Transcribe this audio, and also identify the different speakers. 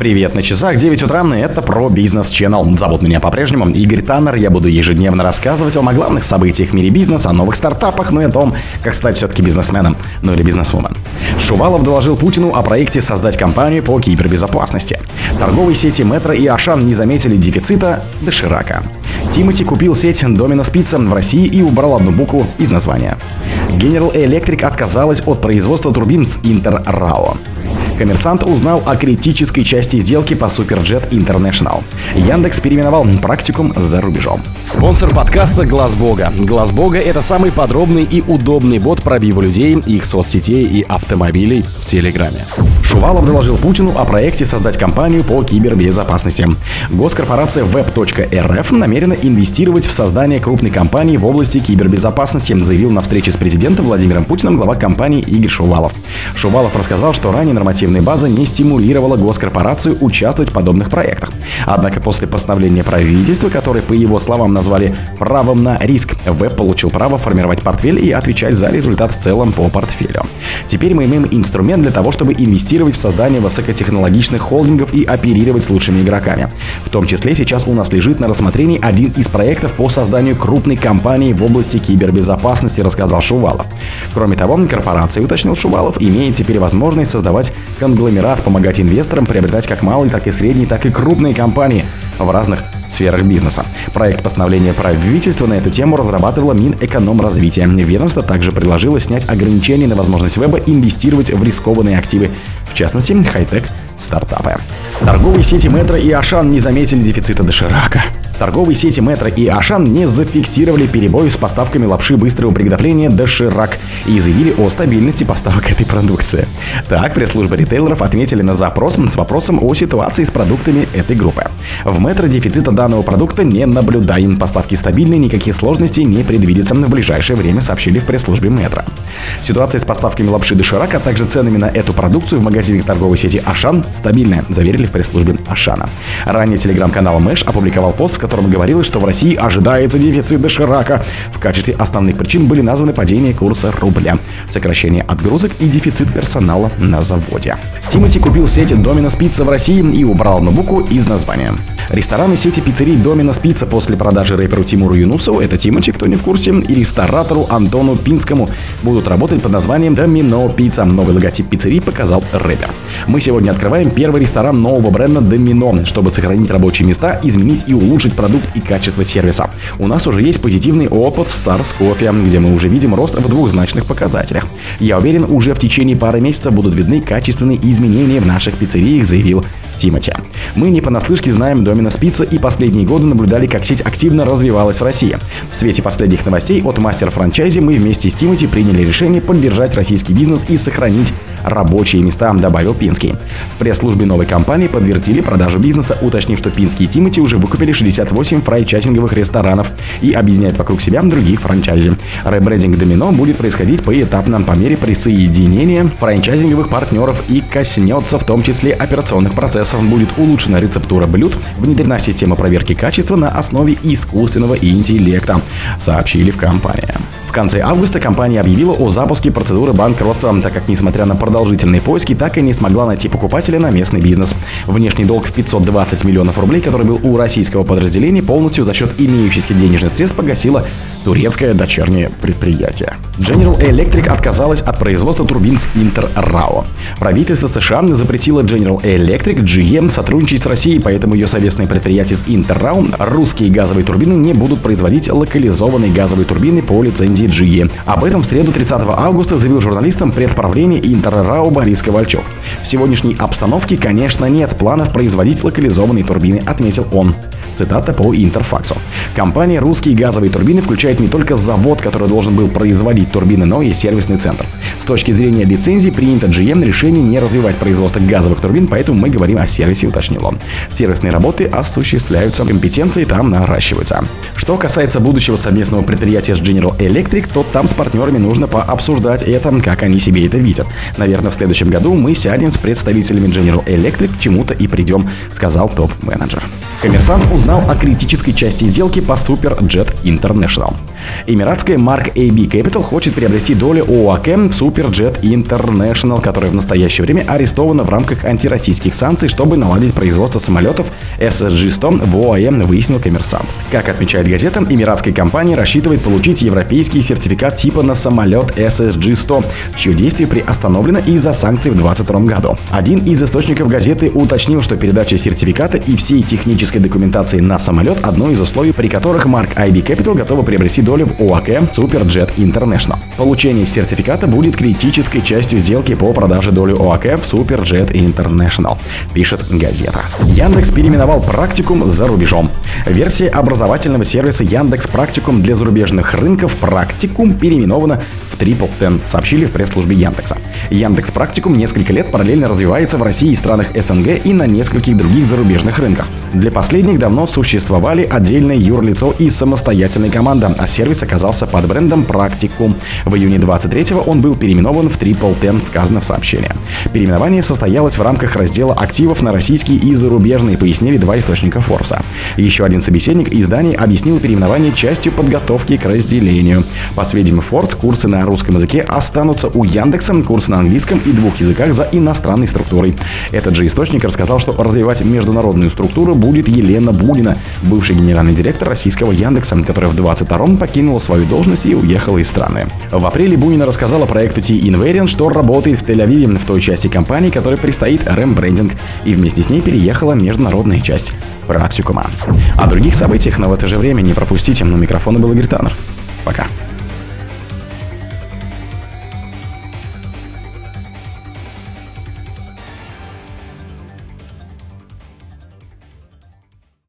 Speaker 1: Привет на часах, 9 утра, это про бизнес Channel. Зовут меня по-прежнему Игорь Таннер. Я буду ежедневно рассказывать вам о главных событиях в мире бизнеса, о новых стартапах, ну и о том, как стать все-таки бизнесменом, ну или бизнесвумен. Шувалов доложил Путину о проекте создать компанию по кибербезопасности. Торговые сети Метро и Ашан не заметили дефицита доширака. Тимати купил сеть Domino's Pizza в России и убрал одну букву из названия. General Electric отказалась от производства турбин с RAO. Коммерсант узнал о критической части сделки по Superjet International. Яндекс переименовал практикум за рубежом. Спонсор подкаста Глаз Бога. Глаз Бога это самый подробный и удобный бот пробива людей, их соцсетей и автомобилей в Телеграме. Шувалов доложил Путину о проекте создать компанию по кибербезопасности. Госкорпорация Web.rf намерена инвестировать в создание крупной компании в области кибербезопасности, заявил на встрече с президентом Владимиром Путиным глава компании Игорь Шувалов. Шувалов рассказал, что ранее нормативная база не стимулировала госкорпорацию участвовать в подобных проектах. Однако после постановления правительства, которое, по его словам, назвали правом на риск, Веб получил право формировать портфель и отвечать за результат в целом по портфелю. Теперь мы имеем инструмент для того, чтобы инвестировать в создание высокотехнологичных холдингов и оперировать с лучшими игроками. В том числе сейчас у нас лежит на рассмотрении один из проектов по созданию крупной компании в области кибербезопасности, рассказал Шувалов. Кроме того, корпорация, уточнил Шувалов, имеет теперь возможность создавать конгломерат, помогать инвесторам приобретать как малые, так и средние, так и крупные компании в разных сферах бизнеса. Проект постановления правительства на эту тему разрабатывала Минэкономразвития. Ведомство также предложило снять ограничения на возможность веба инвестировать в рискованные активы, в частности, хай-тек стартапы. Торговые сети Метро и Ашан не заметили дефицита доширака. Торговые сети Метро и Ашан не зафиксировали перебои с поставками лапши быстрого приготовления Доширак и заявили о стабильности поставок этой продукции. Так, пресс-служба ритейлеров отметили на запрос с вопросом о ситуации с продуктами этой группы. В Метро дефицита данного продукта не наблюдаем. Поставки стабильны, никаких сложностей не предвидится в ближайшее время, сообщили в пресс-службе Метро. Ситуация с поставками лапши Доширак, а также ценами на эту продукцию в магазинах торговой сети Ашан стабильная, заверили в пресс-службе Ашана. Ранее телеграм-канал Мэш опубликовал пост, в котором говорилось, что в России ожидается дефицит доширака. В качестве основных причин были названы падение курса рубля, сокращение отгрузок и дефицит персонала на заводе. Тимати купил сеть Domino's Pizza в России и убрал одну букву из названия. Рестораны сети пиццерий Domino's Pizza после продажи рэперу Тимуру Юнусову, это Тимати, кто не в курсе, и ресторатору Антону Пинскому будут работать под названием Domino Pizza. Новый логотип пиццерии показал рэпер. Мы сегодня открываем первый ресторан нового бренда Domino, чтобы сохранить рабочие места, изменить и улучшить продукт и качество сервиса. У нас уже есть позитивный опыт с SARS Coffee, где мы уже видим рост в двухзначных показателях. Я уверен, уже в течение пары месяцев будут видны качественные изменения в наших пиццериях, заявил Тимати. Мы не понаслышке знаем Домина Спица и последние годы наблюдали, как сеть активно развивалась в России. В свете последних новостей от мастера франчайзи мы вместе с Тимати приняли решение поддержать российский бизнес и сохранить рабочие места, добавил Пинский. В пресс-службе новой компании подтвердили продажу бизнеса, уточнив, что Пинский и Тимати уже выкупили 68 фрайчатинговых ресторанов и объединяют вокруг себя других франчайзи. Ребрендинг Домино будет происходить поэтапно по мере присоединения франчайзинговых партнеров и коснется в том числе операционных процессов. Будет улучшена рецептура блюд, внедрена система проверки качества на основе искусственного интеллекта, сообщили в компании. В конце августа компания объявила о запуске процедуры банкротства, так как, несмотря на продолжительные поиски, так и не смогла найти покупателя на местный бизнес. Внешний долг в 520 миллионов рублей, который был у российского подразделения, полностью за счет имеющихся денежных средств погасила турецкое дочернее предприятие. General Electric отказалась от производства турбин с RAO. Правительство США запретило General Electric GM сотрудничать с Россией, поэтому ее совместные предприятия с RAO русские газовые турбины не будут производить локализованные газовые турбины по лицензии GE. Об этом в среду 30 августа заявил журналистам предправления Inter RAO Борис Ковальчук. В сегодняшней обстановке, конечно, нет планов производить локализованные турбины, отметил он. Цитата по Интерфаксу. Компания «Русские газовые турбины» включает не только завод, который должен был производить турбины, но и сервисный центр. С точки зрения лицензии принято GM решение не развивать производство газовых турбин, поэтому мы говорим о сервисе, уточнил он. Сервисные работы осуществляются, компетенции там наращиваются. Что касается будущего совместного предприятия с General Electric, то там с партнерами нужно пообсуждать это, как они себе это видят. Наверное, в следующем году мы сядем с представителями General Electric к чему-то и придем, сказал топ-менеджер. Коммерсант узнал о критической части сделки по Superjet International. Эмиратская Mark AB Capital хочет приобрести долю ОАК в Superjet International, которая в настоящее время арестована в рамках антироссийских санкций, чтобы наладить производство самолетов SSG-100 в ОАЭ, выяснил коммерсант. Как отмечает газета, эмиратская компания рассчитывает получить европейский сертификат типа на самолет SSG-100, чье действие приостановлено из-за санкций в 2022 году. Один из источников газеты уточнил, что передача сертификата и всей технической документации на самолет – одно из условий, при которых Mark IB Capital готова приобрести долю в ОАК Superjet International. Получение сертификата будет критической частью сделки по продаже доли ОАК в Superjet International, пишет газета. Яндекс переименовал практикум за рубежом. Версия образовательного сервиса Яндекс Практикум для зарубежных рынков Практикум переименована в Triple Ten, сообщили в пресс-службе Яндекса. Яндекс Практикум несколько лет параллельно развивается в России и странах СНГ и на нескольких других зарубежных рынках. Для последних давно существовали отдельное юрлицо и самостоятельная команда, а сервис оказался под брендом Практикум. В июне 23-го он был переименован в Triple Ten, сказано в сообщении. Переименование состоялось в рамках раздела активов на российские и зарубежные, пояснили два источника Форбса. Еще один собеседник изданий объяснил переименование частью подготовки к разделению. По сведениям Forbes, курсы на русском языке останутся у Яндекса, курсы на английском и двух языках за иностранной структурой. Этот же источник рассказал, что развивать международную структуру будет Елена Булина, бывший генеральный директор российского Яндекса, которая в 22-м покинула свою должность и уехала из страны. В апреле Бунина рассказала проекту T-Invariant, что работает в Тель-Авиве, в той части компании, которой предстоит рембрендинг, и вместе с ней переехала международная часть практикума. О других событиях, но в это же время не пропустите. На микрофона был Игорь Таннер. Пока.